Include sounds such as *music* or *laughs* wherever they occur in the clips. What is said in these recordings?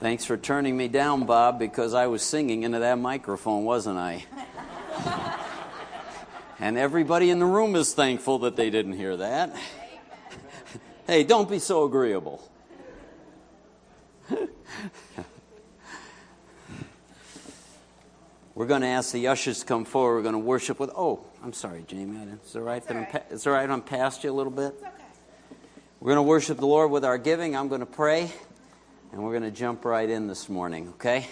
Thanks for turning me down, Bob, because I was singing into that microphone, wasn't I? *laughs* and everybody in the room is thankful that they didn't hear that. *laughs* hey, don't be so agreeable. *laughs* We're going to ask the ushers to come forward. We're going to worship with. Oh, I'm sorry, Jamie. Is it right that I'm, pa- is it right I'm past you a little bit? Okay. We're going to worship the Lord with our giving. I'm going to pray, and we're going to jump right in this morning, okay?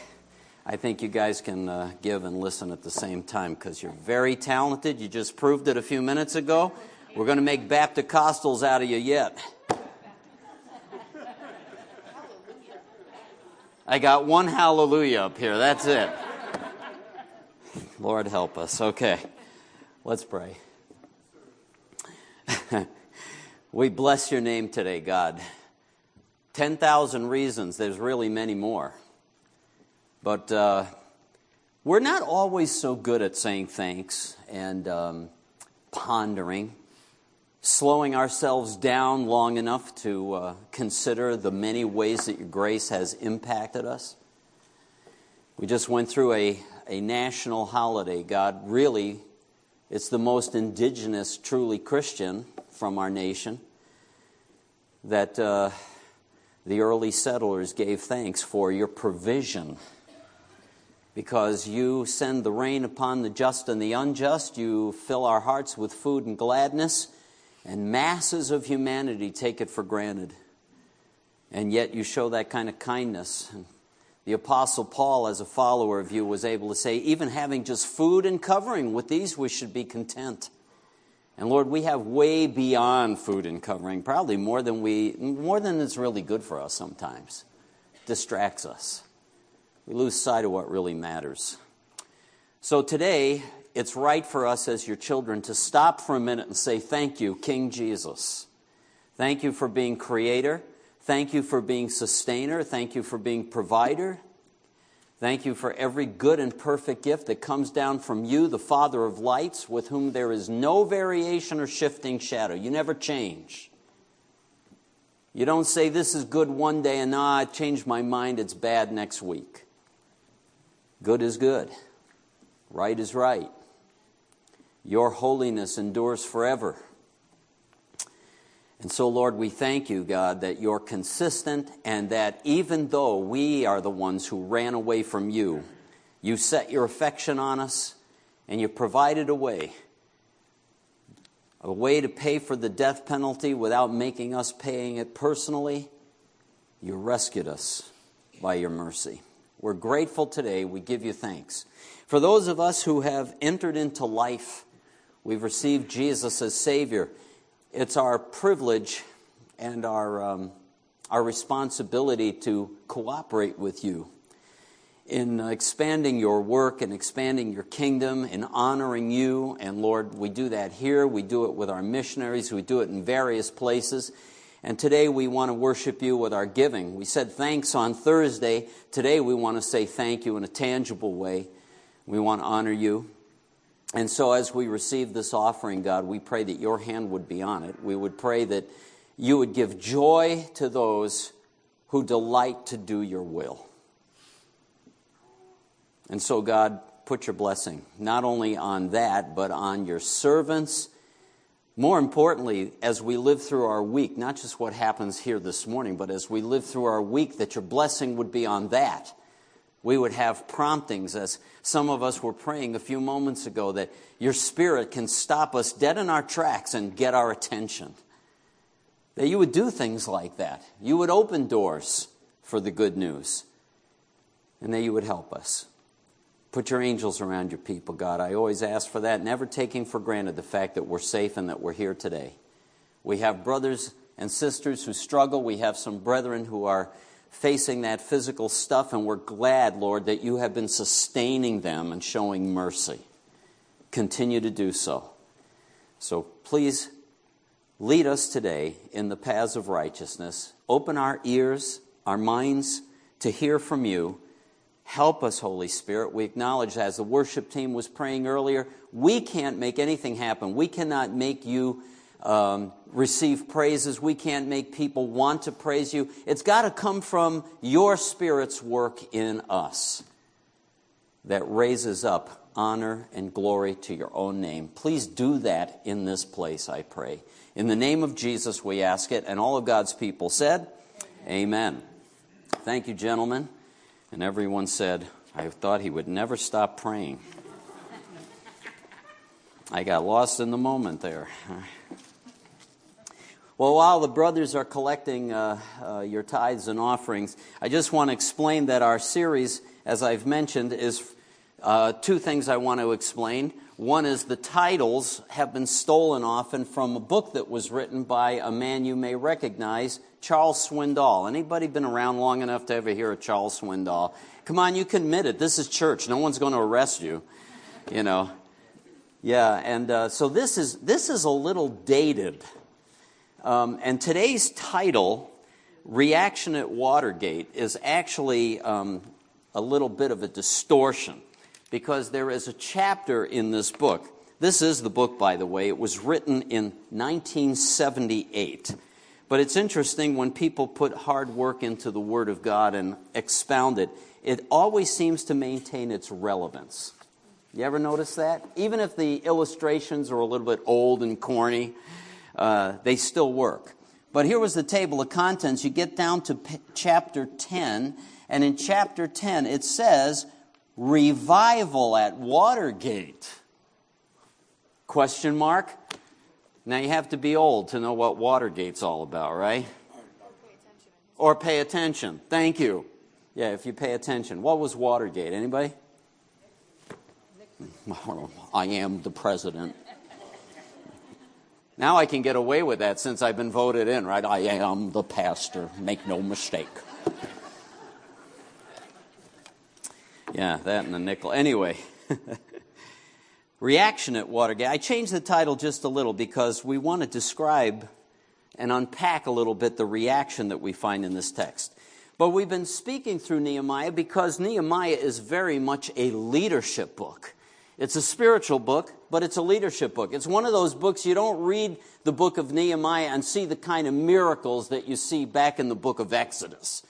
I think you guys can uh, give and listen at the same time because you're very talented. You just proved it a few minutes ago. We're going to make Baptist out of you yet. I got one hallelujah up here. That's it. Lord help us. Okay, let's pray. *laughs* we bless your name today, God. 10,000 reasons, there's really many more. But uh, we're not always so good at saying thanks and um, pondering, slowing ourselves down long enough to uh, consider the many ways that your grace has impacted us. We just went through a a national holiday. God, really, it's the most indigenous, truly Christian from our nation that uh, the early settlers gave thanks for your provision. Because you send the rain upon the just and the unjust, you fill our hearts with food and gladness, and masses of humanity take it for granted. And yet you show that kind of kindness the Apostle Paul, as a follower of you, was able to say, even having just food and covering, with these we should be content. And Lord, we have way beyond food and covering, probably more than we, more than is really good for us sometimes. Distracts us. We lose sight of what really matters. So today, it's right for us as your children to stop for a minute and say, Thank you, King Jesus. Thank you for being creator. Thank you for being sustainer. Thank you for being provider. Thank you for every good and perfect gift that comes down from you, the Father of lights, with whom there is no variation or shifting shadow. You never change. You don't say, This is good one day, and ah, I changed my mind, it's bad next week. Good is good, right is right. Your holiness endures forever. And so, Lord, we thank you, God, that you're consistent and that even though we are the ones who ran away from you, you set your affection on us and you provided a way a way to pay for the death penalty without making us paying it personally. You rescued us by your mercy. We're grateful today. We give you thanks. For those of us who have entered into life, we've received Jesus as Savior it's our privilege and our, um, our responsibility to cooperate with you in expanding your work and expanding your kingdom and honoring you. And Lord, we do that here. We do it with our missionaries. We do it in various places. And today we want to worship you with our giving. We said thanks on Thursday. Today we want to say thank you in a tangible way. We want to honor you. And so, as we receive this offering, God, we pray that your hand would be on it. We would pray that you would give joy to those who delight to do your will. And so, God, put your blessing not only on that, but on your servants. More importantly, as we live through our week, not just what happens here this morning, but as we live through our week, that your blessing would be on that we would have promptings, as some of us were praying a few moments ago, that your spirit can stop us dead in our tracks and get our attention. That you would do things like that. You would open doors for the good news. And that you would help us. Put your angels around your people, God. I always ask for that, never taking for granted the fact that we're safe and that we're here today. We have brothers and sisters who struggle. We have some brethren who are facing that physical stuff, and we're glad, Lord, that you have been sustaining them and showing mercy. Continue to do so. So please lead us today in the paths of righteousness. Open our ears, our minds to hear from you. Help us, Holy Spirit. We acknowledge, as the worship team was praying earlier, we can't make anything happen. We cannot make you um, receive praises. We can't make people want to praise you. It's got to come from your Spirit's work in us that raises up honor and glory to your own name. Please do that in this place, I pray. In the name of Jesus, we ask it. And all of God's people said, Amen. Amen. Thank you, gentlemen. And everyone said, I thought he would never stop praying. I got lost in the moment there. Well, while the brothers are collecting uh, uh, your tithes and offerings, I just want to explain that our series, as I've mentioned, is uh, two things I want to explain. One is the titles have been stolen often from a book that was written by a man you may recognize, Charles Swindoll. Anybody been around long enough to ever hear of Charles Swindoll? Come on, you can admit it. This is church. No one's going to arrest you. You know. Yeah, and uh, so this is this is a little dated. Um, and today's title, Reaction at Watergate, is actually um, a little bit of a distortion because there is a chapter in this book. This is the book, by the way. It was written in 1978. But it's interesting when people put hard work into the Word of God and expound it, it always seems to maintain its relevance. You ever notice that? Even if the illustrations are a little bit old and corny, uh, they still work. But here was the table of contents. You get down to p- chapter 10, and in chapter 10 it says, Revival at Watergate. Question mark? Now you have to be old to know what Watergate's all about, right? Or pay attention. Thank you. Yeah, if you pay attention. What was Watergate? Anybody? *laughs* I am the president. Now I can get away with that since I've been voted in, right? I am the pastor. Make no mistake. Yeah, that and the nickel. Anyway, *laughs* reaction at Watergate. I changed the title just a little because we want to describe and unpack a little bit the reaction that we find in this text. But we've been speaking through Nehemiah because Nehemiah is very much a leadership book. It's a spiritual book, but it's a leadership book. It's one of those books you don't read the book of Nehemiah and see the kind of miracles that you see back in the book of Exodus,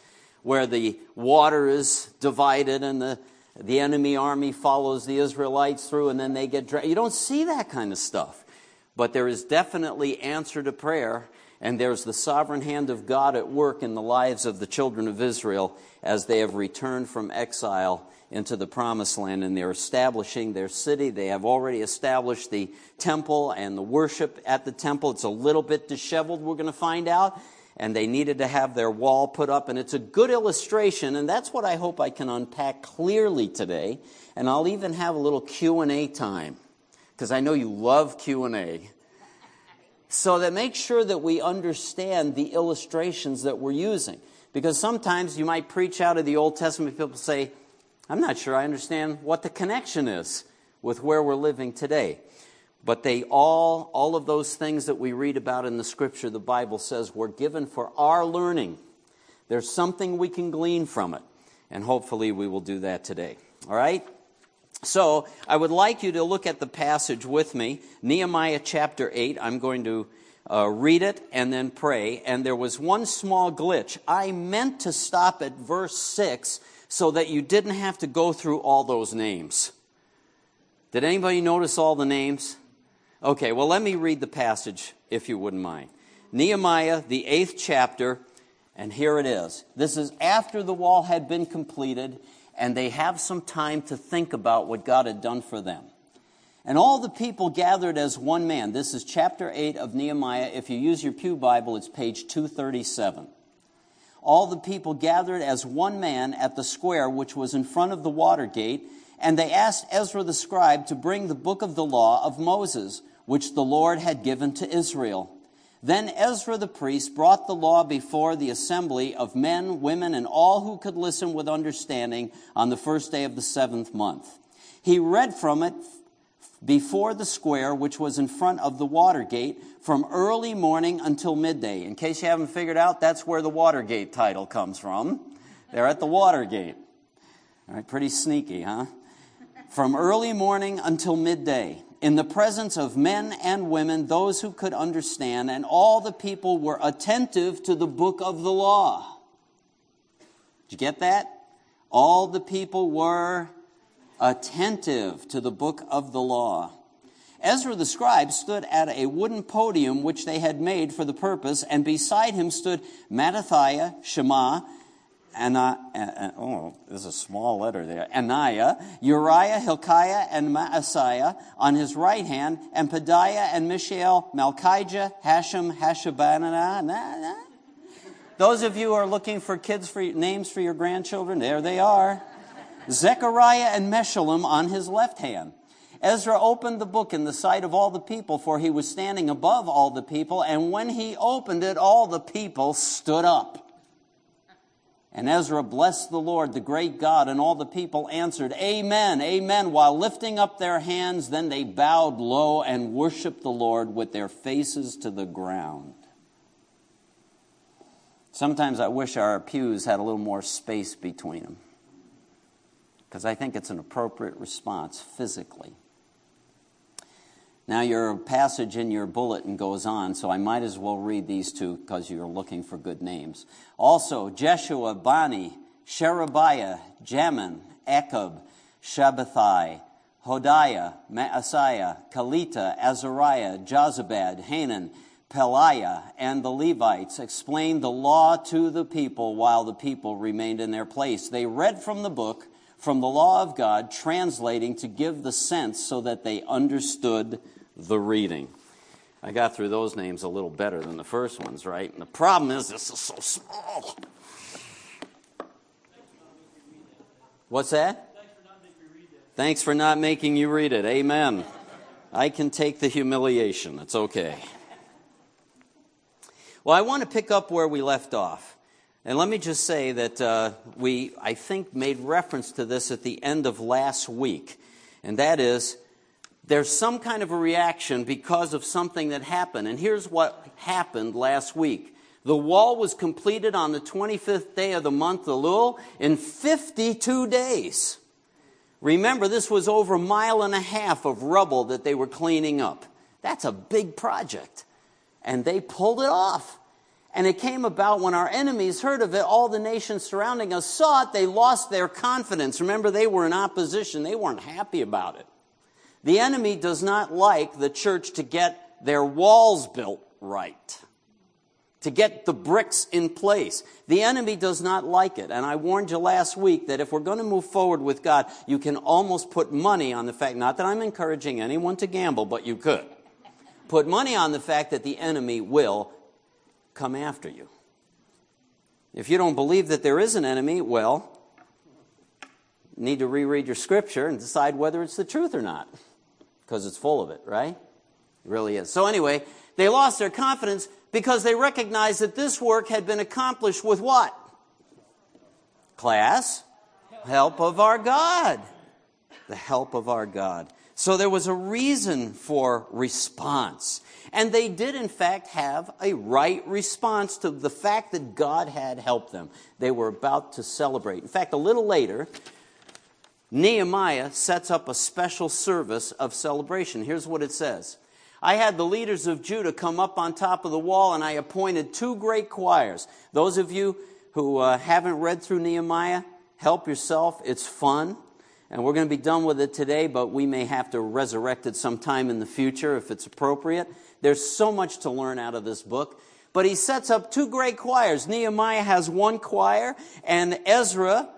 where the water is divided and the, the enemy army follows the Israelites through and then they get dragged. You don't see that kind of stuff. But there is definitely answer to prayer, and there's the sovereign hand of God at work in the lives of the children of Israel as they have returned from exile into the promised land and they're establishing their city. They have already established the temple and the worship at the temple. It's a little bit disheveled, we're going to find out. And they needed to have their wall put up. And it's a good illustration. And that's what I hope I can unpack clearly today. And I'll even have a little Q&A time because I know you love Q&A. So that make sure that we understand the illustrations that we're using. Because sometimes you might preach out of the Old Testament, people say, I'm not sure I understand what the connection is with where we're living today. But they all, all of those things that we read about in the scripture, the Bible says, were given for our learning. There's something we can glean from it. And hopefully we will do that today. All right? So I would like you to look at the passage with me, Nehemiah chapter 8. I'm going to uh, read it and then pray. And there was one small glitch. I meant to stop at verse 6 so that you didn't have to go through all those names. Did anybody notice all the names? Okay, well, let me read the passage if you wouldn't mind. Nehemiah, the eighth chapter, and here it is. This is after the wall had been completed, and they have some time to think about what God had done for them. And all the people gathered as one man. This is chapter 8 of Nehemiah. If you use your Pew Bible, it's page 237 all the people gathered as one man at the square which was in front of the water gate, and they asked Ezra the scribe to bring the book of the law of Moses, which the Lord had given to Israel. Then Ezra the priest brought the law before the assembly of men, women, and all who could listen with understanding on the first day of the seventh month. He read from it before the square, which was in front of the Watergate, from early morning until midday. In case you haven't figured out, that's where the Watergate title comes from. They're at the Watergate. All right, pretty sneaky, huh? From early morning until midday. in the presence of men and women, those who could understand, and all the people were attentive to the book of the law. Did you get that? All the people were attentive to the book of the law. Ezra the scribe stood at a wooden podium which they had made for the purpose, and beside him stood Mattithiah, Shema, Anna, uh, oh, there's a small letter there. Anaiah, Uriah, Hilkiah, and Maaseiah on his right hand, and Pedaiah and Mishael, Malchijah, Hashem, Hashabbanah. Those of you who are looking for kids for names for your grandchildren, there they are. Zechariah and Meshullam on his left hand. Ezra opened the book in the sight of all the people, for he was standing above all the people, and when he opened it, all the people stood up. And Ezra blessed the Lord, the great God, and all the people answered, Amen, Amen, while lifting up their hands. Then they bowed low and worshiped the Lord with their faces to the ground. Sometimes I wish our pews had a little more space between them, because I think it's an appropriate response physically. Now, your passage in your bulletin goes on, so I might as well read these two because you're looking for good names. Also, Jeshua, Bani, Sherebiah, Jamin, Echab, Shabbethai, Hodiah, Maaseiah, Kelita, Azariah, Jozabad, Hanan, Pelaiah, and the Levites explained the law to the people while the people remained in their place. They read from the book, from the law of God, translating to give the sense so that they understood the reading. I got through those names a little better than the first ones, right? And the problem is this is so small. What's that? Thanks for not making you read it. Amen. I can take the humiliation. It's okay. Well, I want to pick up where we left off. And let me just say that uh, we, I think, made reference to this at the end of last week. And that is there's some kind of a reaction because of something that happened. And here's what happened last week. The wall was completed on the 25th day of the month Elul in 52 days. Remember, this was over a mile and a half of rubble that they were cleaning up. That's a big project. And they pulled it off. And it came about when our enemies heard of it, all the nations surrounding us saw it, they lost their confidence. Remember, they were in opposition, they weren't happy about it. The enemy does not like the church to get their walls built right, to get the bricks in place. The enemy does not like it. And I warned you last week that if we're going to move forward with God, you can almost put money on the fact, not that I'm encouraging anyone to gamble, but you could. Put money on the fact that the enemy will come after you. If you don't believe that there is an enemy, well, need to reread your scripture and decide whether it's the truth or not because it's full of it, right? It really is. So, anyway, they lost their confidence because they recognized that this work had been accomplished with what? Class? Help of our God. The help of our God. So there was a reason for response. And they did, in fact, have a right response to the fact that God had helped them. They were about to celebrate. In fact, a little later, Nehemiah sets up a special service of celebration. Here's what it says I had the leaders of Judah come up on top of the wall, and I appointed two great choirs. Those of you who uh, haven't read through Nehemiah, help yourself. It's fun. And we're going to be done with it today, but we may have to resurrect it sometime in the future if it's appropriate. There's so much to learn out of this book. But he sets up two great choirs. Nehemiah has one choir, and Ezra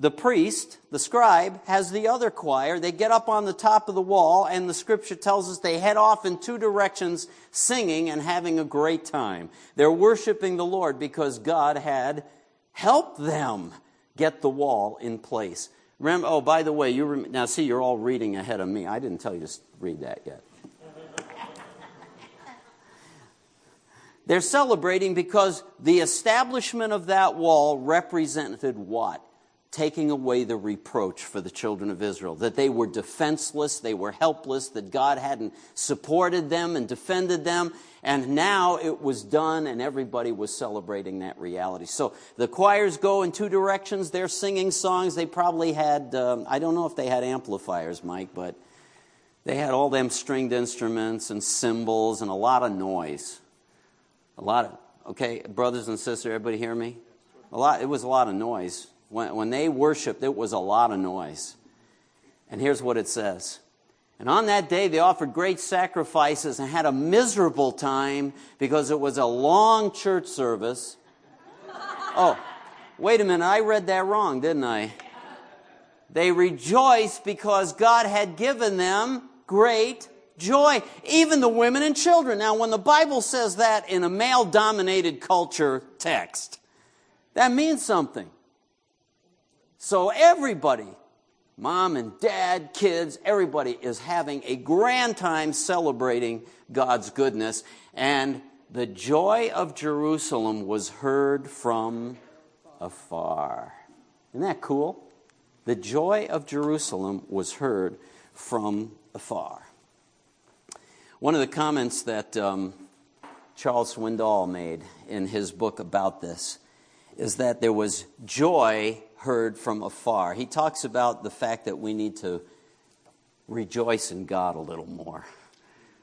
the priest, the scribe, has the other choir. They get up on the top of the wall, and the scripture tells us they head off in two directions, singing and having a great time. They're worshiping the Lord because God had helped them get the wall in place. Remember, oh, by the way, you rem- now see, you're all reading ahead of me. I didn't tell you to read that yet. They're celebrating because the establishment of that wall represented what? Taking away the reproach for the children of Israel, that they were defenseless, they were helpless, that God hadn't supported them and defended them, and now it was done and everybody was celebrating that reality. So the choirs go in two directions, they're singing songs, they probably had, um, I don't know if they had amplifiers, Mike, but they had all them stringed instruments and cymbals and a lot of noise. A lot of, okay, brothers and sisters, everybody hear me? A lot, it was a lot of noise. When, when they worshiped, it was a lot of noise. And here's what it says. And on that day, they offered great sacrifices and had a miserable time because it was a long church service. Oh, wait a minute, I read that wrong, didn't I? They rejoiced because God had given them great joy, even the women and children. Now, when the Bible says that in a male dominated culture text, that means something. So, everybody, mom and dad, kids, everybody is having a grand time celebrating God's goodness. And the joy of Jerusalem was heard from afar. Isn't that cool? The joy of Jerusalem was heard from afar. One of the comments that um, Charles Swindoll made in his book about this is that there was joy heard from afar. He talks about the fact that we need to rejoice in God a little more,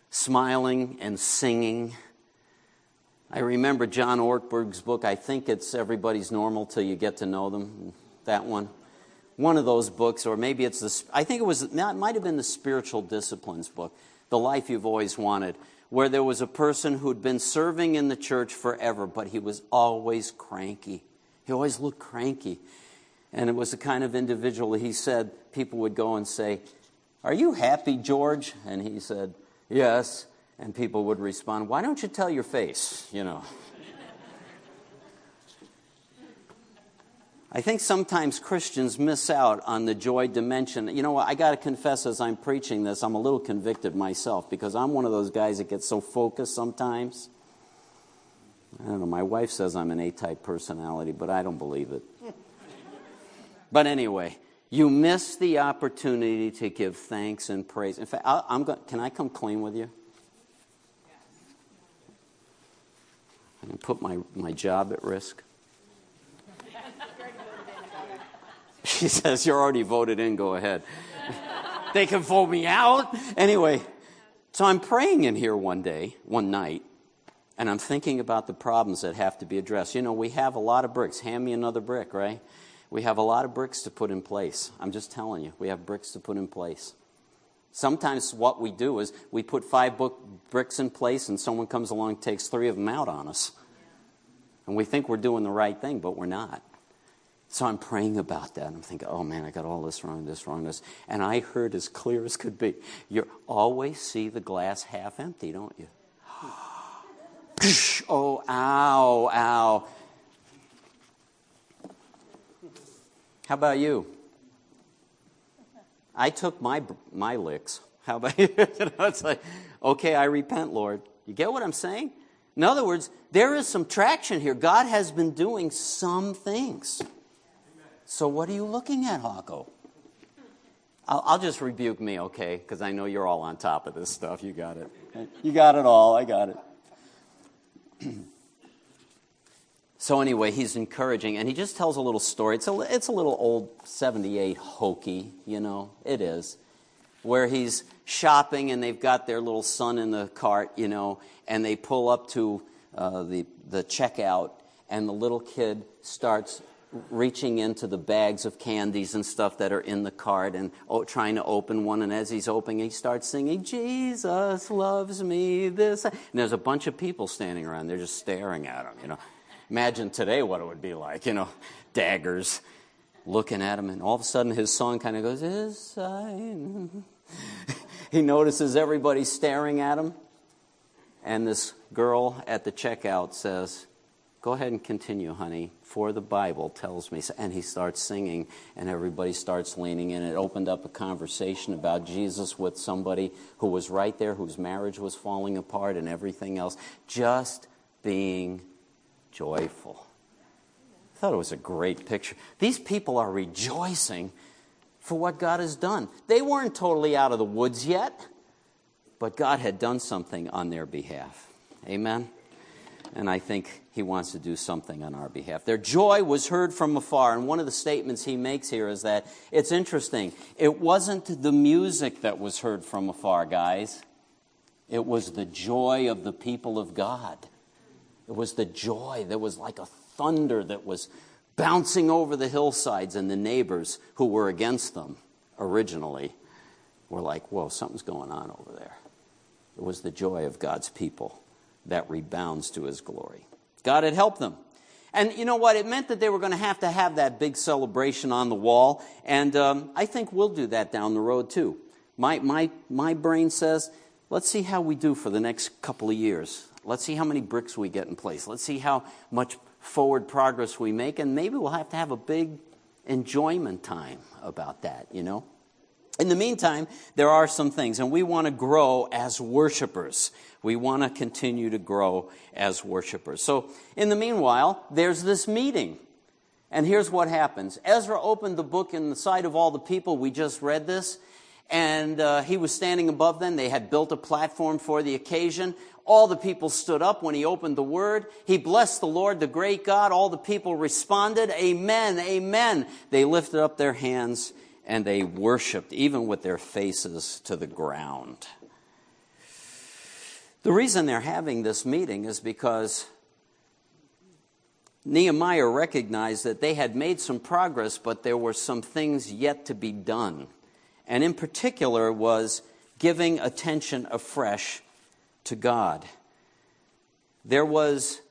smiling and singing. I remember John Ortberg's book, I think it's Everybody's Normal Till You Get to Know Them, that one one of those books, or maybe it's the, I think it was, it might have been the spiritual disciplines book, The Life You've Always Wanted, where there was a person who'd been serving in the church forever, but he was always cranky. He always looked cranky. And it was the kind of individual he said people would go and say, Are you happy, George? And he said, Yes. And people would respond, Why don't you tell your face? You know. I think sometimes Christians miss out on the joy dimension. You know what? I got to confess as I'm preaching this, I'm a little convicted myself because I'm one of those guys that gets so focused sometimes. I don't know. My wife says I'm an A type personality, but I don't believe it. But anyway, you miss the opportunity to give thanks and praise. In fact, i am going, can I come clean with you? And put my, my job at risk. *laughs* She says, You're already voted in, go ahead. *laughs* they can vote me out. Anyway, so I'm praying in here one day, one night, and I'm thinking about the problems that have to be addressed. You know, we have a lot of bricks. Hand me another brick, right? We have a lot of bricks to put in place. I'm just telling you, we have bricks to put in place. Sometimes what we do is we put five book bricks in place, and someone comes along and takes three of them out on us. And we think we're doing the right thing, but we're not. So I'm praying about that. I'm thinking, oh man, I got all this wrong, this wrong, this. And I heard as clear as could be, you always see the glass half empty, don't you? *gasps* oh, ow, ow. How about you? *laughs* I took my, my licks. How about you? *laughs* it's like, okay, I repent, Lord. You get what I'm saying? In other words, there is some traction here. God has been doing some things. So what are you looking at, Hawco? I'll, I'll just rebuke me, okay? Because I know you're all on top of this stuff. You got it. You got it all. I got it. *clears throat* so anyway, he's encouraging, and he just tells a little story. It's a, it's a little old 78 hokey, you know. It is. Where he's shopping, and they've got their little son in the cart, you know, and they pull up to uh, the, the checkout, and the little kid starts reaching into the bags of candies and stuff that are in the cart and oh, trying to open one. And as he's opening, he starts singing, Jesus loves me. This. And there's a bunch of people standing around. They're just staring at him, you know. Imagine today what it would be like, you know, daggers looking at him. And all of a sudden his song kind of goes, Is I. *laughs* he notices everybody staring at him. And this girl at the checkout says, Go ahead and continue, honey, for the Bible tells me. And he starts singing, and everybody starts leaning in. It opened up a conversation about Jesus with somebody who was right there, whose marriage was falling apart, and everything else. Just being joyful. I thought it was a great picture. These people are rejoicing for what God has done. They weren't totally out of the woods yet, but God had done something on their behalf. Amen. And I think he wants to do something on our behalf. Their joy was heard from afar. And one of the statements he makes here is that it's interesting. It wasn't the music that was heard from afar, guys. It was the joy of the people of God. It was the joy that was like a thunder that was bouncing over the hillsides, and the neighbors who were against them originally were like, whoa, something's going on over there. It was the joy of God's people that rebounds to his glory. God had helped them. And you know what? It meant that they were going to have to have that big celebration on the wall. And um, I think we'll do that down the road too. My, my, my brain says, let's see how we do for the next couple of years. Let's see how many bricks we get in place. Let's see how much forward progress we make. And maybe we'll have to have a big enjoyment time about that, you know? In the meantime, there are some things, and we want to grow as worshipers. We want to continue to grow as worshipers. So, in the meanwhile, there's this meeting. And here's what happens Ezra opened the book in the sight of all the people. We just read this. And uh, he was standing above them. They had built a platform for the occasion. All the people stood up when he opened the word. He blessed the Lord, the great God. All the people responded, Amen, Amen. They lifted up their hands and they worshiped, even with their faces to the ground. The reason they're having this meeting is because Nehemiah recognized that they had made some progress, but there were some things yet to be done. And in particular, was giving attention afresh to God. There was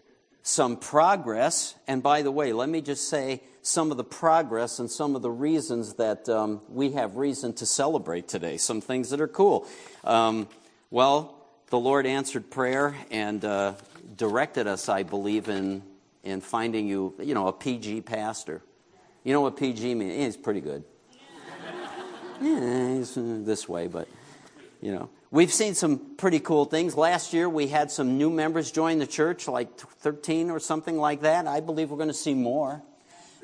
some progress, and by the way, let me just say some of the progress and some of the reasons that um, we have reason to celebrate today, some things that are cool. Um, well, the Lord answered prayer and uh, directed us, I believe, in, in finding you, you know, a PG pastor. You know what PG means? He's pretty good. yeah, he's uh, this way, but, you know. We've seen some pretty cool things. Last year, we had some new members join the church, like 13 or something like that. I believe we're going to see more.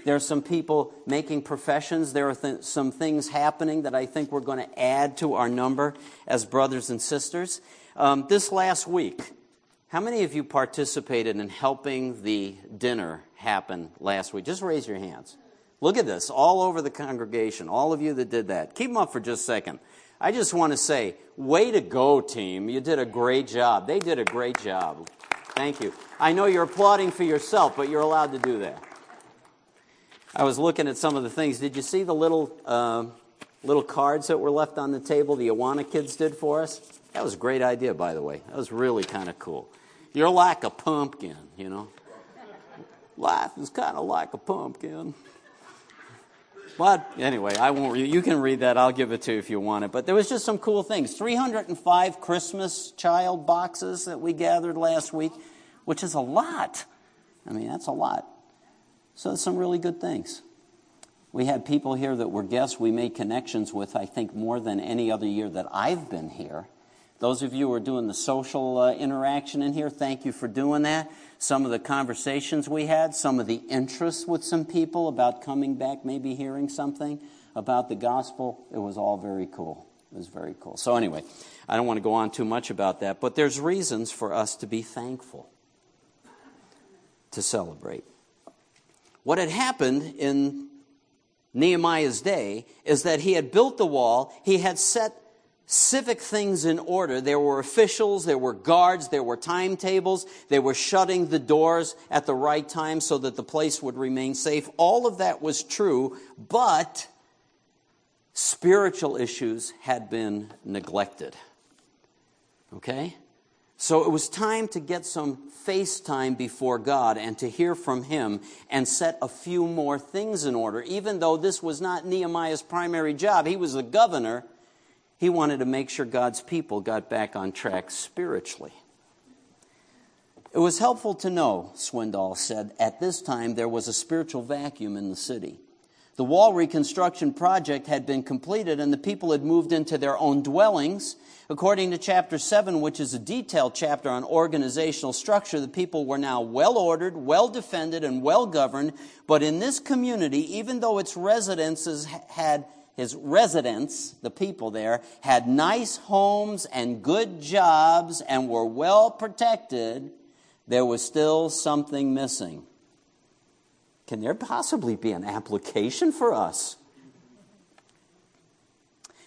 There are some people making professions. There are th- some things happening that I think we're going to add to our number as brothers and sisters. Um, this last week, how many of you participated in helping the dinner happen last week? Just raise your hands. Look at this, all over the congregation, all of you that did that. Keep them up for just a second. I just want to say, way to go, team. You did a great job. They did a great job. Thank you. I know you're applauding for yourself, but you're allowed to do that. I was looking at some of the things. Did you see the little uh, little cards that were left on the table the Awana kids did for us? That was a great idea, by the way. That was really kind of cool. You're like a pumpkin, you know. Life is kind of like a pumpkin. But anyway, I won't. You can read that. I'll give it to you if you want it. But there was just some cool things. 305 Christmas child boxes that we gathered last week, which is a lot. I mean, that's a lot. So some really good things. We had people here that were guests we made connections with, I think, more than any other year that I've been here. Those of you who are doing the social uh, interaction in here, thank you for doing that some of the conversations we had, some of the interest with some people about coming back, maybe hearing something about the gospel. It was all very cool. It was very cool. So, anyway, I don't want to go on too much about that, but there's reasons for us to be thankful, to celebrate. What had happened in Nehemiah's day is that he had built the wall, he had set civic things in order. There were officials, there were guards, there were timetables, they were shutting the doors at the right time so that the place would remain safe. All of that was true, but spiritual issues had been neglected. Okay? So it was time to get some face time before God and to hear from Him and set a few more things in order. Even though this was not Nehemiah's primary job, he was the governor he wanted to make sure God's people got back on track spiritually. It was helpful to know, Swindoll said, at this time there was a spiritual vacuum in the city. The wall reconstruction project had been completed and the people had moved into their own dwellings. According to chapter 7, which is a detailed chapter on organizational structure, the people were now well ordered, well defended, and well governed. But in this community, even though its residences had his residents, the people there, had nice homes and good jobs and were well protected, there was still something missing. Can there possibly be an application for us?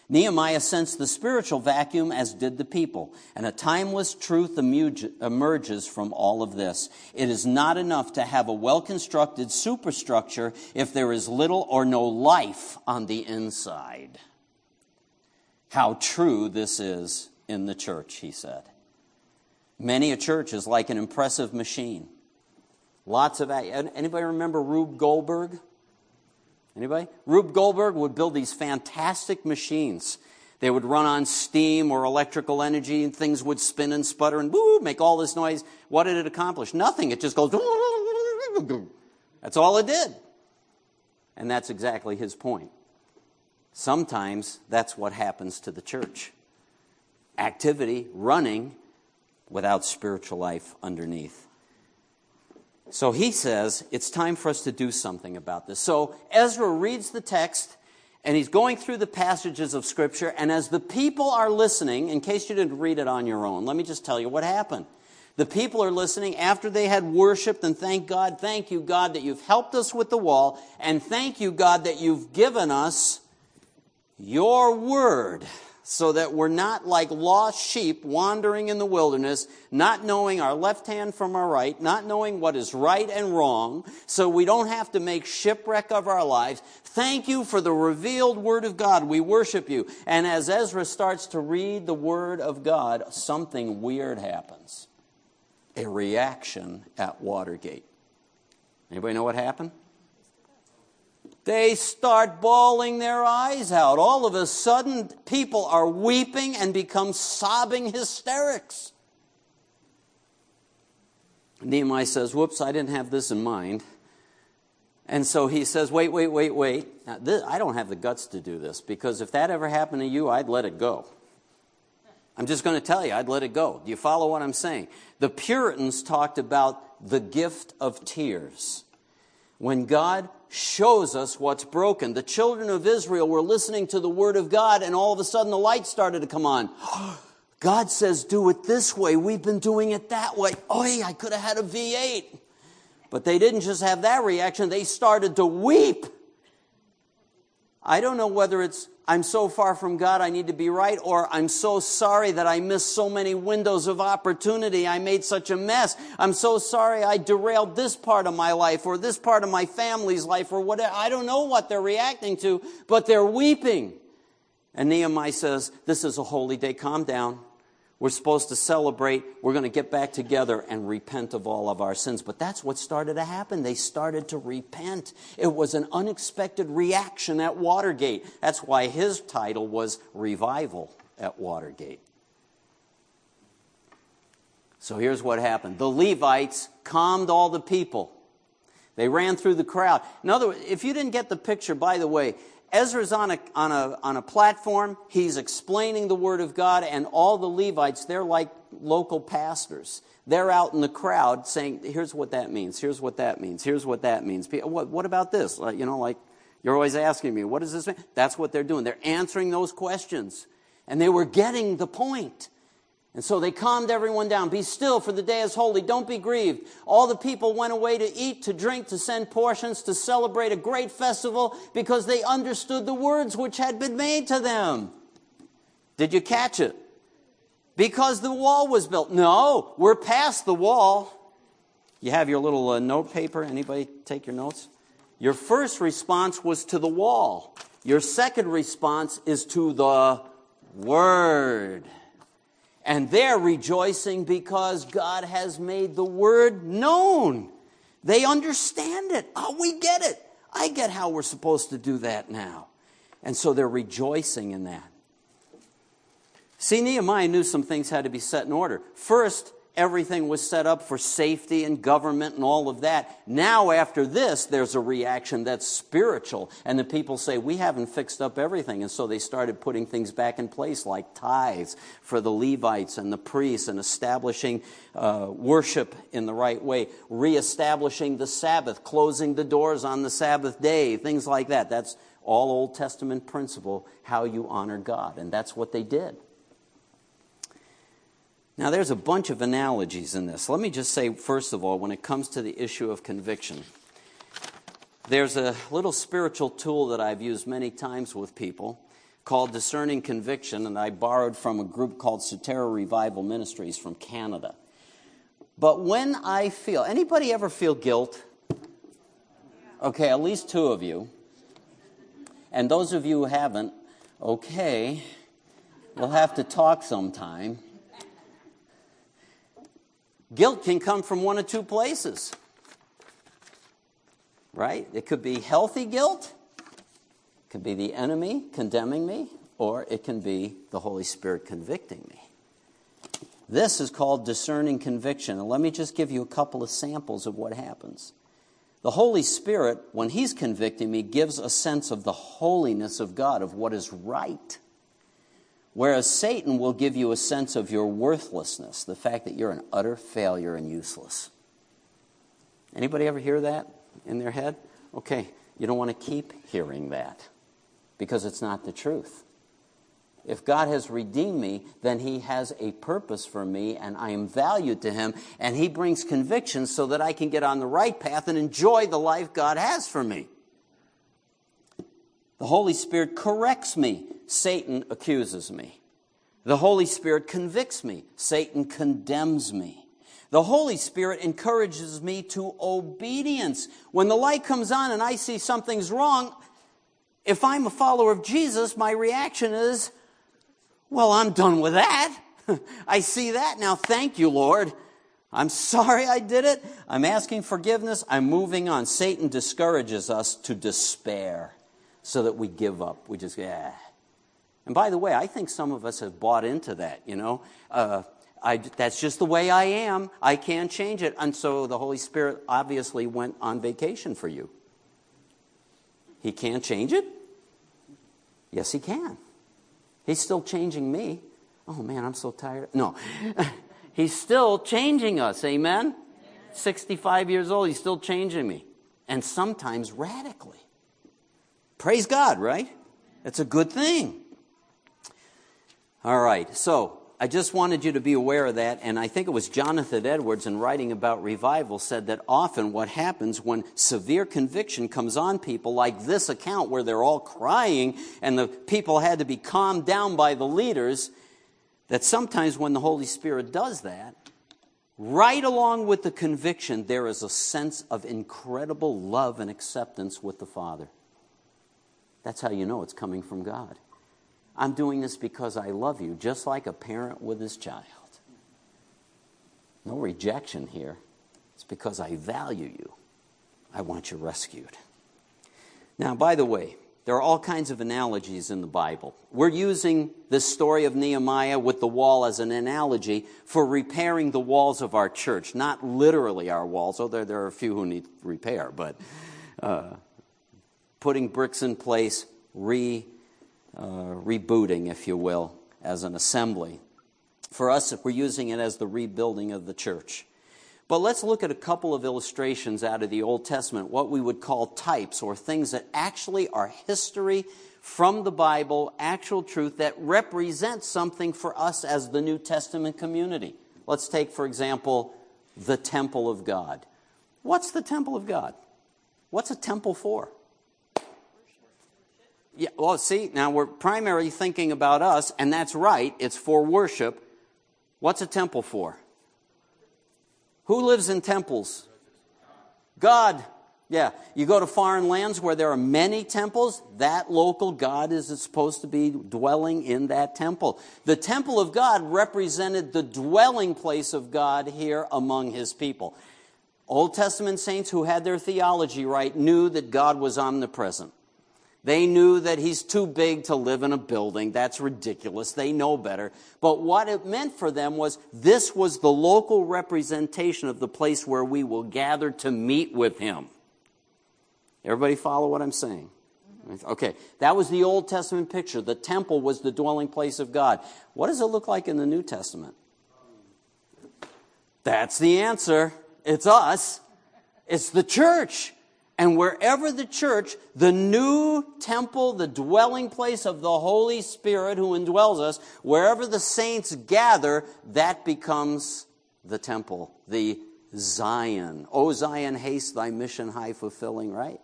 Nehemiah sensed the spiritual vacuum as did the people, and a timeless truth emerges from all of this. It is not enough to have a well constructed superstructure if there is little or no life on the inside. How true this is in the church, he said. Many a church is like an impressive machine. Lots of anybody remember Rube Goldberg? Anybody? Rube Goldberg would build these fantastic machines. They would run on steam or electrical energy, and things would spin and sputter and woo, make all this noise. What did it accomplish? Nothing. It just goes. That's all it did. And that's exactly his point. Sometimes that's what happens to the church activity, running, without spiritual life underneath. So he says it's time for us to do something about this. So Ezra reads the text and he's going through the passages of Scripture. And as the people are listening, in case you didn't read it on your own, let me just tell you what happened. The people are listening after they had worshiped and thank God, thank you, God, that you've helped us with the wall, and thank you, God, that you've given us your word so that we're not like lost sheep wandering in the wilderness, not knowing our left hand from our right, not knowing what is right and wrong, so we don't have to make shipwreck of our lives. Thank you for the revealed Word of God. We worship you. And as Ezra starts to read the Word of God, something weird happens a reaction at Watergate. Anybody know what happened? They start bawling their eyes out. All of a sudden, people are weeping and become sobbing hysterics. Nehemiah says, Whoops, I didn't have this in mind. And so he says, Wait, wait, wait, wait. This, I don't have the guts to do this because if that ever happened to you, I'd let it go. I'm just going to tell you, I'd let it go. Do you follow what I'm saying? The Puritans talked about the gift of tears. When God shows us what's broken. The children of Israel were listening to the word of God, and all of a sudden the light started to come on. *gasps* God says, do it this way. We've been doing it that way. Oh, I could have had a V8. But they didn't just have that reaction, they started to weep. I don't know whether it's I'm so far from God, I need to be right, or I'm so sorry that I missed so many windows of opportunity. I made such a mess. I'm so sorry I derailed this part of my life or this part of my family's life or whatever. I don't know what they're reacting to, but they're weeping. And Nehemiah says, This is a holy day. Calm down. We're supposed to celebrate. We're going to get back together and repent of all of our sins. But that's what started to happen. They started to repent. It was an unexpected reaction at Watergate. That's why his title was Revival at Watergate. So here's what happened the Levites calmed all the people. They ran through the crowd. In other words, if you didn't get the picture, by the way, Ezra's on a, on, a, on a platform. He's explaining the Word of God, and all the Levites, they're like local pastors. They're out in the crowd saying, here's what that means, here's what that means, here's what that means. What, what about this? You know, like, you're always asking me, what does this mean? That's what they're doing. They're answering those questions. And they were getting the point. And so they calmed everyone down. Be still, for the day is holy. Don't be grieved. All the people went away to eat, to drink, to send portions, to celebrate a great festival because they understood the words which had been made to them. Did you catch it? Because the wall was built. No, we're past the wall. You have your little uh, note paper. Anybody take your notes? Your first response was to the wall. Your second response is to the word. And they're rejoicing because God has made the word known. They understand it. Oh, we get it. I get how we're supposed to do that now. And so they're rejoicing in that. See, Nehemiah knew some things had to be set in order. First, everything was set up for safety and government and all of that. Now, after this, there's a reaction that's spiritual. And the people say, We haven't fixed up everything. And so they started putting things back in place, like tithes for the Levites and the priests, and establishing uh, worship in the right way, reestablishing the Sabbath, closing the doors on the Sabbath day, things like that. That's all Old Testament principle, how you honor God. And that's what they did. Now, there's a bunch of analogies in this. Let me just say, first of all, when it comes to the issue of conviction, there's a little spiritual tool that I've used many times with people called Discerning Conviction, and I borrowed from a group called Sotero Revival Ministries from Canada. But when I feel, anybody ever feel guilt? Okay, at least two of you. And those of you who haven't, okay, we'll have to talk sometime. Guilt can come from one of two places right? It could be healthy guilt, it could be the enemy condemning me, or it can be the Holy Spirit convicting me. This is called discerning conviction. And let me just give you a couple of samples of what happens. The Holy Spirit, when He's convicting me, gives a sense of the holiness of God, of what is right. Whereas Satan will give you a sense of your worthlessness, the fact that you're an utter failure and useless. Anybody ever hear that? in their head? Okay, you don't want to keep hearing that because it's not the truth. If God has redeemed me, then He has a purpose for me, and I am valued to Him, and He brings conviction so that I can get on the right path and enjoy the life God has for me. The Holy Spirit corrects me, Satan accuses me. The Holy Spirit convicts me, Satan condemns me. The Holy Spirit encourages me to obedience. When the light comes on and I see something's wrong, if I'm a follower of Jesus, my reaction is, well, I'm done with that. *laughs* I see that now. Thank you, Lord. I'm sorry I did it. I'm asking forgiveness. I'm moving on. Satan discourages us to despair so that we give up. We just, yeah. And by the way, I think some of us have bought into that, you know. Uh, I, that's just the way I am. I can't change it. And so the Holy Spirit obviously went on vacation for you. He can't change it? Yes, He can. He's still changing me. Oh man, I'm so tired. No. *laughs* he's still changing us. Amen? 65 years old, He's still changing me. And sometimes radically. Praise God, right? That's a good thing. All right, so I just wanted you to be aware of that. And I think it was Jonathan Edwards, in writing about revival, said that often what happens when severe conviction comes on people, like this account where they're all crying and the people had to be calmed down by the leaders, that sometimes when the Holy Spirit does that, right along with the conviction, there is a sense of incredible love and acceptance with the Father. That's how you know it's coming from God. I'm doing this because I love you, just like a parent with his child. No rejection here. It's because I value you. I want you rescued. Now, by the way, there are all kinds of analogies in the Bible. We're using the story of Nehemiah with the wall as an analogy for repairing the walls of our church. Not literally our walls, although there are a few who need repair, but uh, putting bricks in place, re uh, rebooting, if you will, as an assembly. For us, if we're using it as the rebuilding of the church. But let's look at a couple of illustrations out of the Old Testament, what we would call types or things that actually are history from the Bible, actual truth that represents something for us as the New Testament community. Let's take, for example, the temple of God. What's the temple of God? What's a temple for? Yeah, well, see, now we're primarily thinking about us, and that's right, it's for worship. What's a temple for? Who lives in temples? God. Yeah, you go to foreign lands where there are many temples, that local God is supposed to be dwelling in that temple. The temple of God represented the dwelling place of God here among his people. Old Testament saints who had their theology right knew that God was omnipresent. They knew that he's too big to live in a building. That's ridiculous. They know better. But what it meant for them was this was the local representation of the place where we will gather to meet with him. Everybody follow what I'm saying? Mm-hmm. Okay, that was the Old Testament picture. The temple was the dwelling place of God. What does it look like in the New Testament? That's the answer. It's us. It's the church. And wherever the church, the new temple, the dwelling place of the Holy Spirit who indwells us, wherever the saints gather, that becomes the temple, the Zion. O Zion, haste thy mission high fulfilling, right?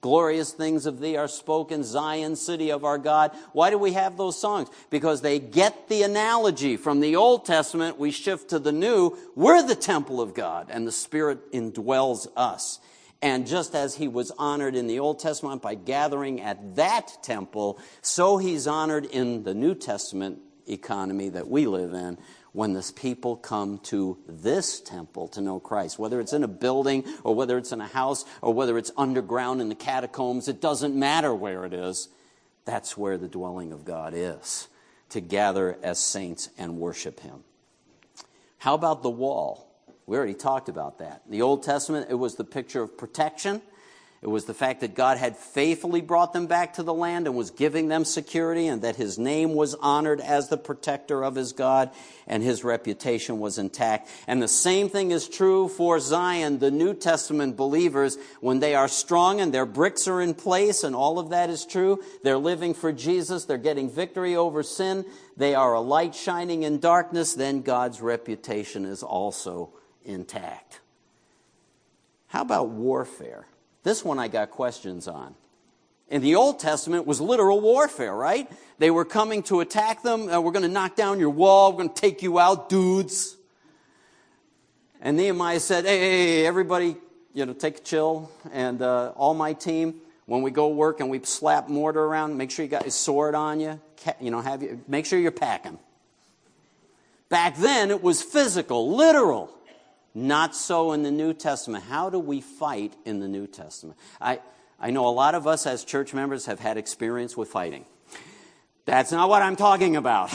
Glorious things of thee are spoken, Zion, city of our God. Why do we have those songs? Because they get the analogy. From the Old Testament, we shift to the New. We're the temple of God, and the Spirit indwells us. And just as he was honored in the Old Testament by gathering at that temple, so he's honored in the New Testament economy that we live in when this people come to this temple to know Christ. Whether it's in a building or whether it's in a house or whether it's underground in the catacombs, it doesn't matter where it is. That's where the dwelling of God is, to gather as saints and worship him. How about the wall? We already talked about that. In the Old Testament, it was the picture of protection. It was the fact that God had faithfully brought them back to the land and was giving them security, and that his name was honored as the protector of his God, and his reputation was intact. And the same thing is true for Zion, the New Testament believers, when they are strong and their bricks are in place, and all of that is true. They're living for Jesus, they're getting victory over sin, they are a light shining in darkness, then God's reputation is also intact. How about warfare? This one I got questions on. In the Old Testament was literal warfare, right? They were coming to attack them. Uh, we're going to knock down your wall. We're going to take you out, dudes. And Nehemiah said, hey, hey, hey everybody, you know, take a chill. And uh, all my team, when we go work and we slap mortar around, make sure you got your sword on you. You know, have you, make sure you're packing. Back then, it was physical, literal. Not so in the New Testament. How do we fight in the New Testament? I, I know a lot of us as church members have had experience with fighting. That's not what I'm talking about.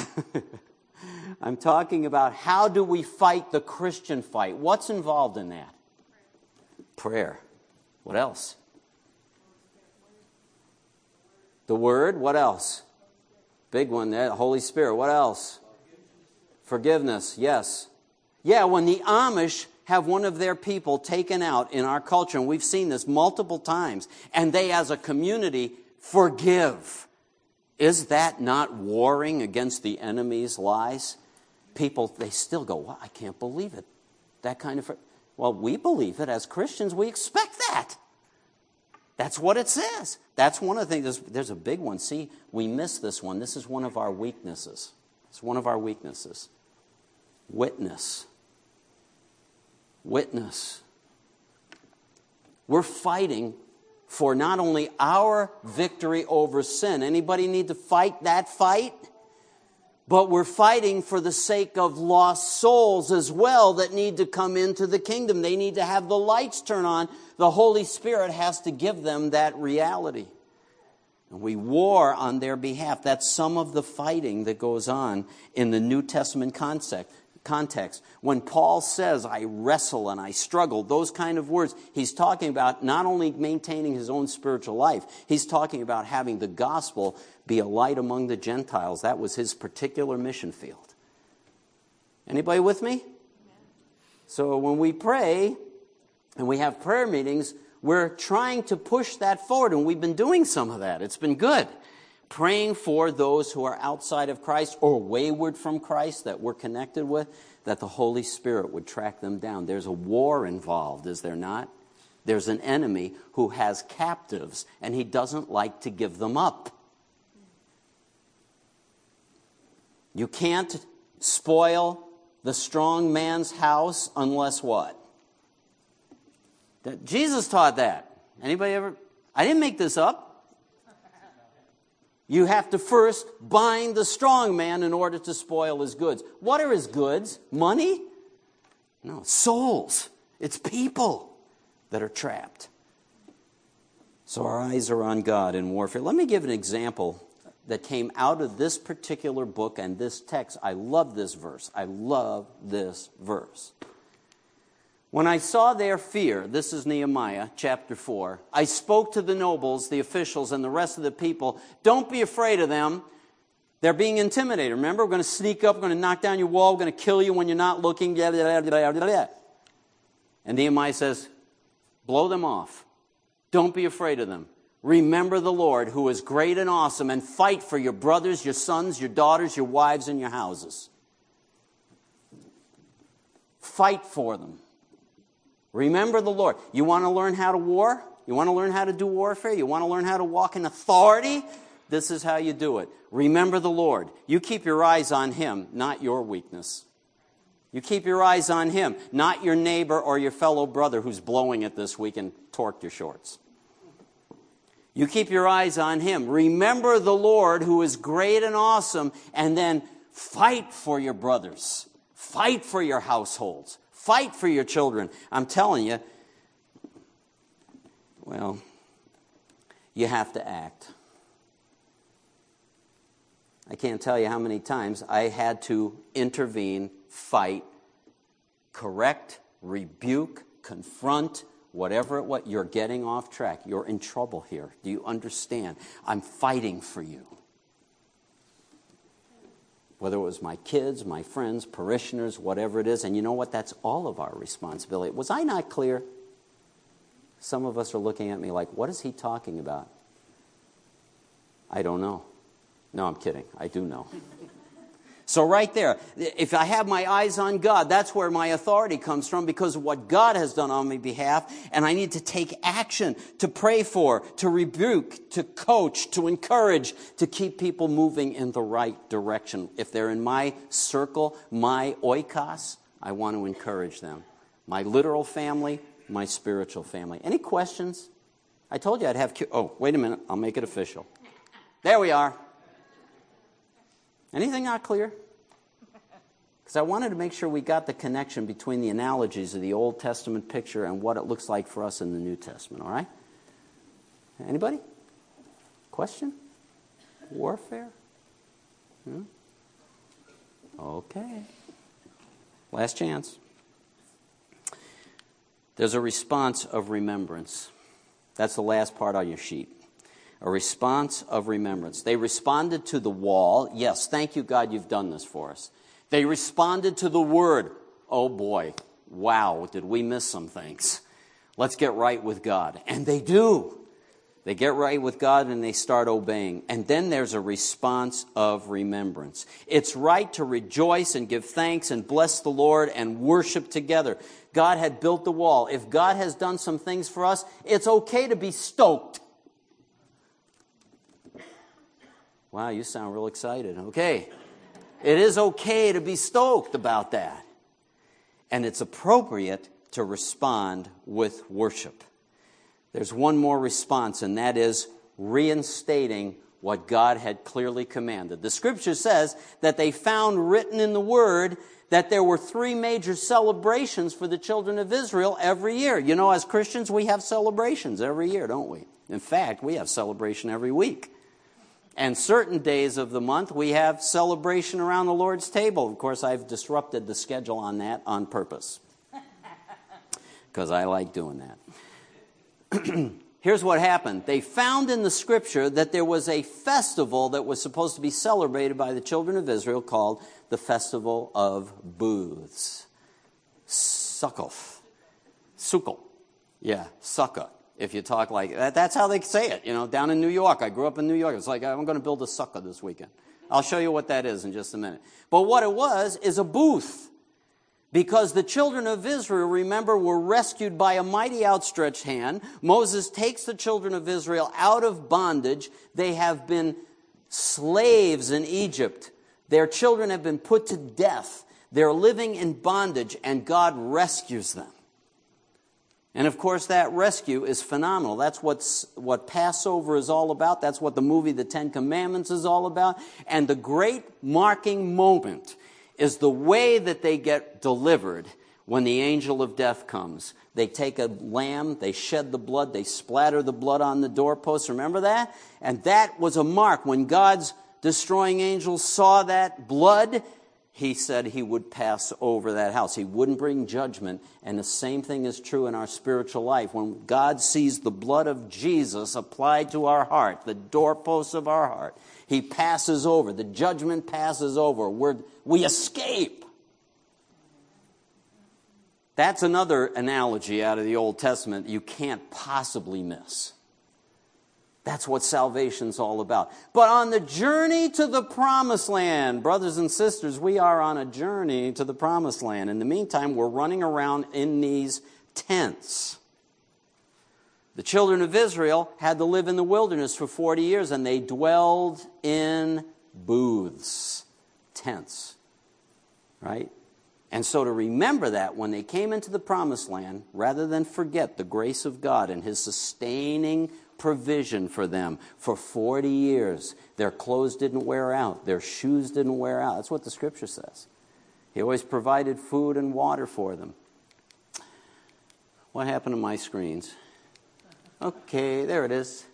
*laughs* I'm talking about how do we fight the Christian fight? What's involved in that? Prayer. What else? The Word. What else? Big one there. Holy Spirit. What else? Forgiveness. Yes. Yeah, when the Amish have one of their people taken out in our culture, and we've seen this multiple times, and they as a community forgive. Is that not warring against the enemy's lies? People, they still go, well, I can't believe it. That kind of. Well, we believe it as Christians. We expect that. That's what it says. That's one of the things. There's, there's a big one. See, we miss this one. This is one of our weaknesses. It's one of our weaknesses. Witness witness. We're fighting for not only our victory over sin. Anybody need to fight that fight? But we're fighting for the sake of lost souls as well that need to come into the kingdom. They need to have the lights turn on. The Holy Spirit has to give them that reality. And we war on their behalf. That's some of the fighting that goes on in the New Testament concept context. When Paul says, I wrestle and I struggle, those kind of words, he's talking about not only maintaining his own spiritual life, he's talking about having the gospel be a light among the Gentiles. That was his particular mission field. Anybody with me? So when we pray and we have prayer meetings, we're trying to push that forward, and we've been doing some of that. It's been good praying for those who are outside of Christ or wayward from Christ that we're connected with, that the Holy Spirit would track them down. There's a war involved, is there not? There's an enemy who has captives, and he doesn't like to give them up. You can't spoil the strong man's house unless what? That Jesus taught that. Anybody ever? I didn't make this up. You have to first bind the strong man in order to spoil his goods. What are his goods? Money? No, souls. It's people that are trapped. So our eyes are on God in warfare. Let me give an example that came out of this particular book and this text. I love this verse. I love this verse. When I saw their fear, this is Nehemiah chapter 4, I spoke to the nobles, the officials, and the rest of the people. Don't be afraid of them. They're being intimidated. Remember, we're going to sneak up, we're going to knock down your wall, we're going to kill you when you're not looking. And Nehemiah says, blow them off. Don't be afraid of them. Remember the Lord, who is great and awesome, and fight for your brothers, your sons, your daughters, your wives, and your houses. Fight for them. Remember the Lord. You want to learn how to war? You want to learn how to do warfare? You want to learn how to walk in authority? This is how you do it. Remember the Lord. You keep your eyes on Him, not your weakness. You keep your eyes on Him, not your neighbor or your fellow brother who's blowing it this week and torqued your shorts. You keep your eyes on Him. Remember the Lord who is great and awesome, and then fight for your brothers. Fight for your households. Fight for your children. I'm telling you, well, you have to act. I can't tell you how many times I had to intervene, fight, correct, rebuke, confront, whatever it was, you're getting off track. You're in trouble here. Do you understand? I'm fighting for you. Whether it was my kids, my friends, parishioners, whatever it is. And you know what? That's all of our responsibility. Was I not clear? Some of us are looking at me like, what is he talking about? I don't know. No, I'm kidding. I do know. So, right there, if I have my eyes on God, that's where my authority comes from because of what God has done on my behalf. And I need to take action to pray for, to rebuke, to coach, to encourage, to keep people moving in the right direction. If they're in my circle, my oikos, I want to encourage them. My literal family, my spiritual family. Any questions? I told you I'd have. Oh, wait a minute. I'll make it official. There we are. Anything not clear? *laughs* Because I wanted to make sure we got the connection between the analogies of the Old Testament picture and what it looks like for us in the New Testament, all right? Anybody? Question? Warfare? Hmm? Okay. Last chance. There's a response of remembrance. That's the last part on your sheet a response of remembrance. They responded to the wall. Yes, thank you, God, you've done this for us. They responded to the word. Oh boy, wow, did we miss some things? Let's get right with God. And they do. They get right with God and they start obeying. And then there's a response of remembrance. It's right to rejoice and give thanks and bless the Lord and worship together. God had built the wall. If God has done some things for us, it's okay to be stoked. Wow, you sound real excited. Okay. It is okay to be stoked about that. And it's appropriate to respond with worship. There's one more response, and that is reinstating what God had clearly commanded. The scripture says that they found written in the Word that there were three major celebrations for the children of Israel every year. You know, as Christians, we have celebrations every year, don't we? In fact, we have celebration every week. And certain days of the month, we have celebration around the Lord's table. Of course, I've disrupted the schedule on that on purpose *laughs* because I like doing that. *clears throat* Here's what happened. They found in the scripture that there was a festival that was supposed to be celebrated by the children of Israel called the Festival of Booths. Sukkot. Sukkot. Yeah, Sukkot if you talk like that. That's how they say it, you know, down in New York. I grew up in New York. It's like, I'm going to build a sucker this weekend. I'll show you what that is in just a minute. But what it was is a booth. Because the children of Israel, remember, were rescued by a mighty outstretched hand. Moses takes the children of Israel out of bondage. They have been slaves in Egypt. Their children have been put to death. They're living in bondage, and God rescues them. And of course, that rescue is phenomenal. That's what's, what Passover is all about. That's what the movie The Ten Commandments is all about. And the great marking moment is the way that they get delivered when the angel of death comes. They take a lamb, they shed the blood, they splatter the blood on the doorpost. Remember that? And that was a mark. When God's destroying angels saw that blood, he said he would pass over that house. He wouldn't bring judgment. And the same thing is true in our spiritual life. When God sees the blood of Jesus applied to our heart, the doorposts of our heart, he passes over. The judgment passes over. We're, we escape. That's another analogy out of the Old Testament you can't possibly miss. That's what salvation's all about. But on the journey to the promised land, brothers and sisters, we are on a journey to the promised land. In the meantime, we're running around in these tents. The children of Israel had to live in the wilderness for 40 years, and they dwelled in booths, tents, right? And so to remember that when they came into the promised land, rather than forget the grace of God and his sustaining provision for them for 40 years, their clothes didn't wear out, their shoes didn't wear out. That's what the scripture says. He always provided food and water for them. What happened to my screens? Okay, there it is.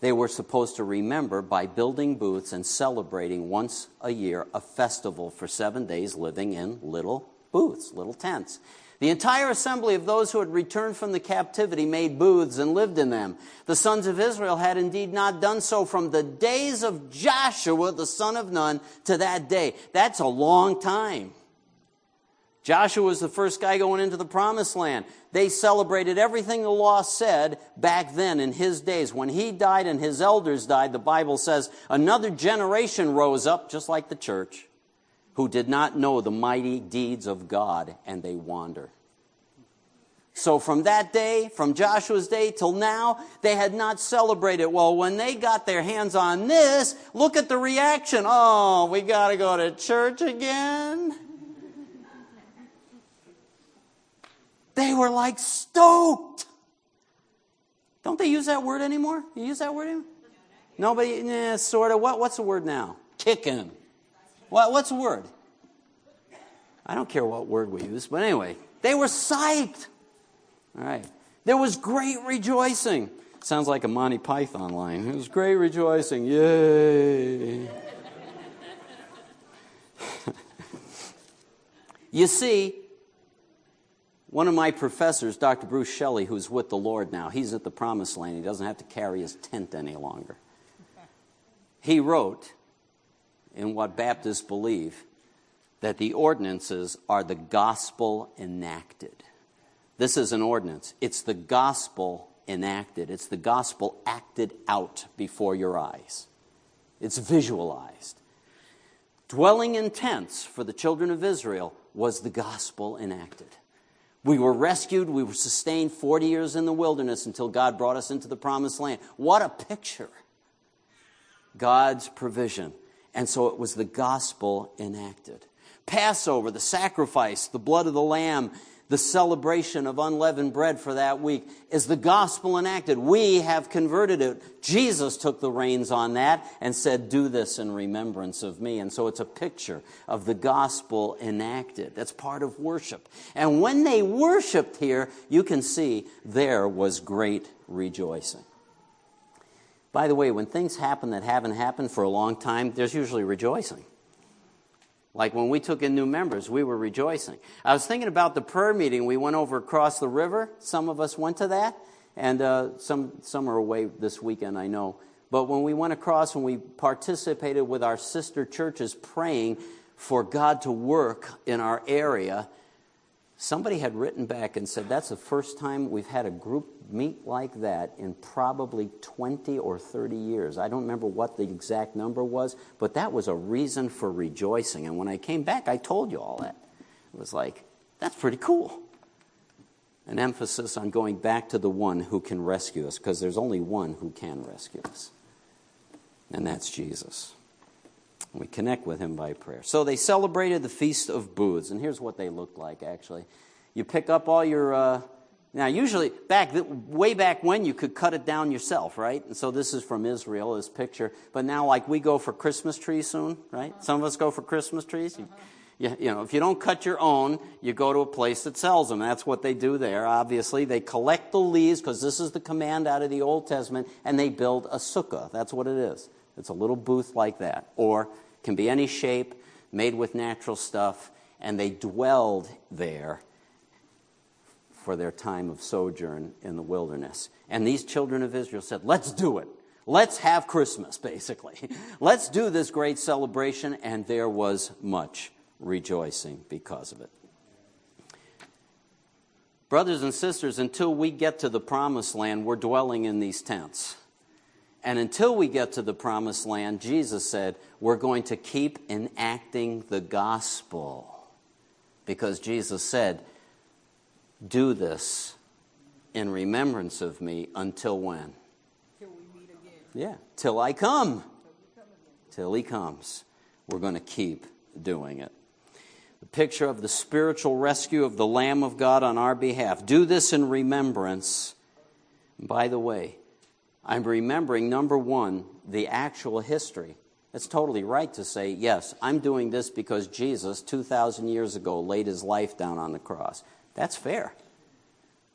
They were supposed to remember by building booths and celebrating once a year a festival for seven days, living in little booths, little tents. The entire assembly of those who had returned from the captivity made booths and lived in them. The sons of Israel had indeed not done so from the days of Joshua, the son of Nun, to that day. That's a long time. Joshua was the first guy going into the promised land. They celebrated everything the law said back then in his days. When he died and his elders died, the Bible says another generation rose up, just like the church, who did not know the mighty deeds of God and they wander. So from that day, from Joshua's day till now, they had not celebrated. Well, when they got their hands on this, look at the reaction. Oh, we gotta go to church again? They were like stoked. Don't they use that word anymore? You use that word anymore? Nobody, yeah, sort of. What, what's the word now? Kicking. What, what's the word? I don't care what word we use, but anyway, they were psyched. All right. There was great rejoicing. Sounds like a Monty Python line. It was great rejoicing. Yay. *laughs* you see, one of my professors, Dr. Bruce Shelley, who's with the Lord now, he's at the promised land. He doesn't have to carry his tent any longer. He wrote in what Baptists believe that the ordinances are the gospel enacted. This is an ordinance, it's the gospel enacted, it's the gospel acted out before your eyes, it's visualized. Dwelling in tents for the children of Israel was the gospel enacted. We were rescued. We were sustained 40 years in the wilderness until God brought us into the promised land. What a picture! God's provision. And so it was the gospel enacted. Passover, the sacrifice, the blood of the lamb, the celebration of unleavened bread for that week is the gospel enacted. We have converted it. Jesus took the reins on that and said, Do this in remembrance of me. And so it's a picture of the gospel enacted. That's part of worship. And when they worshiped here, you can see there was great rejoicing. By the way, when things happen that haven't happened for a long time, there's usually rejoicing. Like when we took in new members, we were rejoicing. I was thinking about the prayer meeting. We went over across the river. Some of us went to that, and uh, some, some are away this weekend, I know. But when we went across and we participated with our sister churches praying for God to work in our area, somebody had written back and said, That's the first time we've had a group meet like that in probably 20 or 30 years. I don't remember what the exact number was, but that was a reason for rejoicing. And when I came back, I told you all that. It was like, that's pretty cool. An emphasis on going back to the one who can rescue us, because there's only one who can rescue us, and that's Jesus. We connect with him by prayer. So they celebrated the Feast of Booths, and here's what they looked like actually. You pick up all your. Uh, now, usually, back way back when, you could cut it down yourself, right? And so this is from Israel, this picture. But now, like we go for Christmas trees soon, right? Some of us go for Christmas trees. You, you, you know, if you don't cut your own, you go to a place that sells them. That's what they do there. Obviously, they collect the leaves because this is the command out of the Old Testament, and they build a sukkah. That's what it is. It's a little booth like that, or can be any shape, made with natural stuff, and they dwelled there for their time of sojourn in the wilderness. And these children of Israel said, Let's do it. Let's have Christmas, *laughs* basically. Let's do this great celebration. And there was much rejoicing because of it. Brothers and sisters, until we get to the promised land, we're dwelling in these tents. And until we get to the promised land, Jesus said, we're going to keep enacting the gospel. Because Jesus said, do this in remembrance of me until when? Till we meet again. Yeah, till I come. Till he comes. We're going to keep doing it. The picture of the spiritual rescue of the Lamb of God on our behalf. Do this in remembrance. By the way, I'm remembering, number one, the actual history. It's totally right to say, yes, I'm doing this because Jesus, 2,000 years ago, laid his life down on the cross. That's fair.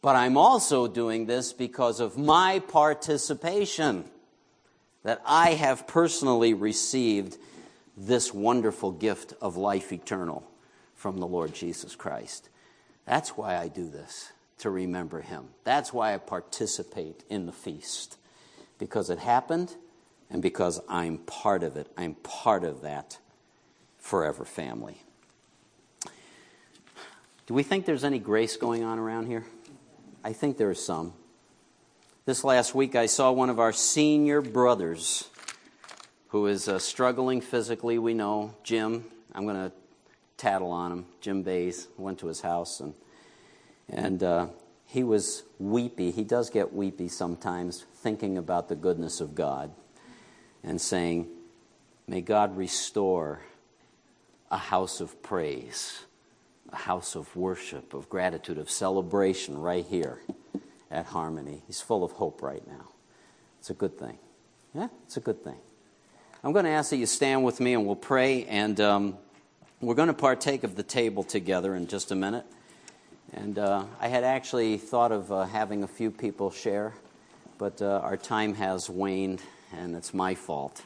But I'm also doing this because of my participation, that I have personally received this wonderful gift of life eternal from the Lord Jesus Christ. That's why I do this, to remember him. That's why I participate in the feast, because it happened and because I'm part of it. I'm part of that forever family. Do we think there's any grace going on around here? I think there is some. This last week, I saw one of our senior brothers who is uh, struggling physically, we know, Jim. I'm going to tattle on him. Jim Bays went to his house and, and uh, he was weepy. He does get weepy sometimes, thinking about the goodness of God and saying, May God restore a house of praise a house of worship, of gratitude, of celebration right here at Harmony. He's full of hope right now. It's a good thing. Yeah, it's a good thing. I'm going to ask that you stand with me and we'll pray, and um, we're going to partake of the table together in just a minute. And uh, I had actually thought of uh, having a few people share, but uh, our time has waned, and it's my fault.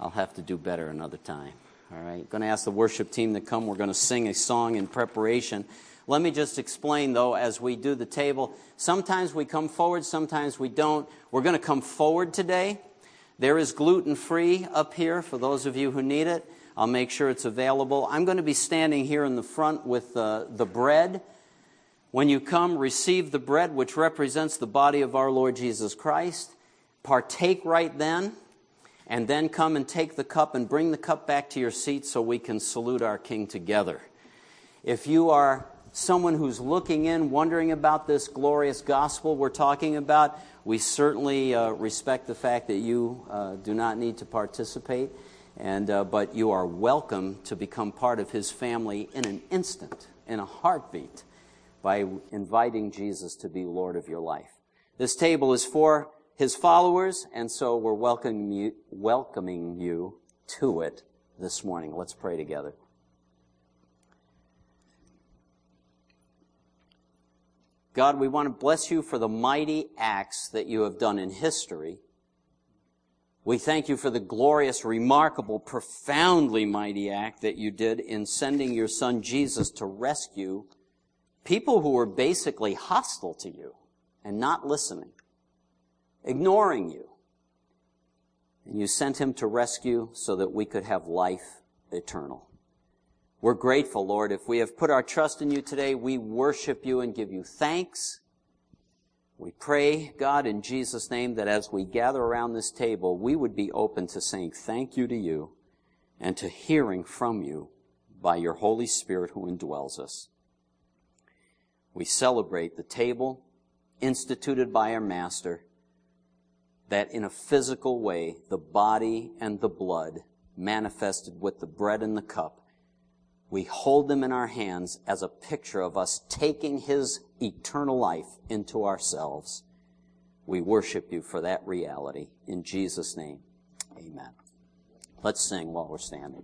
I'll have to do better another time. All right, going to ask the worship team to come. We're going to sing a song in preparation. Let me just explain, though, as we do the table. Sometimes we come forward, sometimes we don't. We're going to come forward today. There is gluten free up here for those of you who need it. I'll make sure it's available. I'm going to be standing here in the front with uh, the bread. When you come, receive the bread, which represents the body of our Lord Jesus Christ. Partake right then and then come and take the cup and bring the cup back to your seat so we can salute our King together. If you are someone who's looking in, wondering about this glorious gospel we're talking about, we certainly uh, respect the fact that you uh, do not need to participate, and, uh, but you are welcome to become part of his family in an instant, in a heartbeat, by inviting Jesus to be Lord of your life. This table is for his followers, and so we're welcoming you, welcoming you to it this morning. Let's pray together. God, we want to bless you for the mighty acts that you have done in history. We thank you for the glorious, remarkable, profoundly mighty act that you did in sending your son Jesus to rescue people who were basically hostile to you and not listening ignoring you. And you sent him to rescue so that we could have life eternal. We're grateful, Lord. If we have put our trust in you today, we worship you and give you thanks. We pray, God, in Jesus' name, that as we gather around this table, we would be open to saying thank you to you and to hearing from you by your Holy Spirit who indwells us. We celebrate the table instituted by our Master that in a physical way, the body and the blood manifested with the bread and the cup, we hold them in our hands as a picture of us taking His eternal life into ourselves. We worship you for that reality. In Jesus' name, amen. Let's sing while we're standing.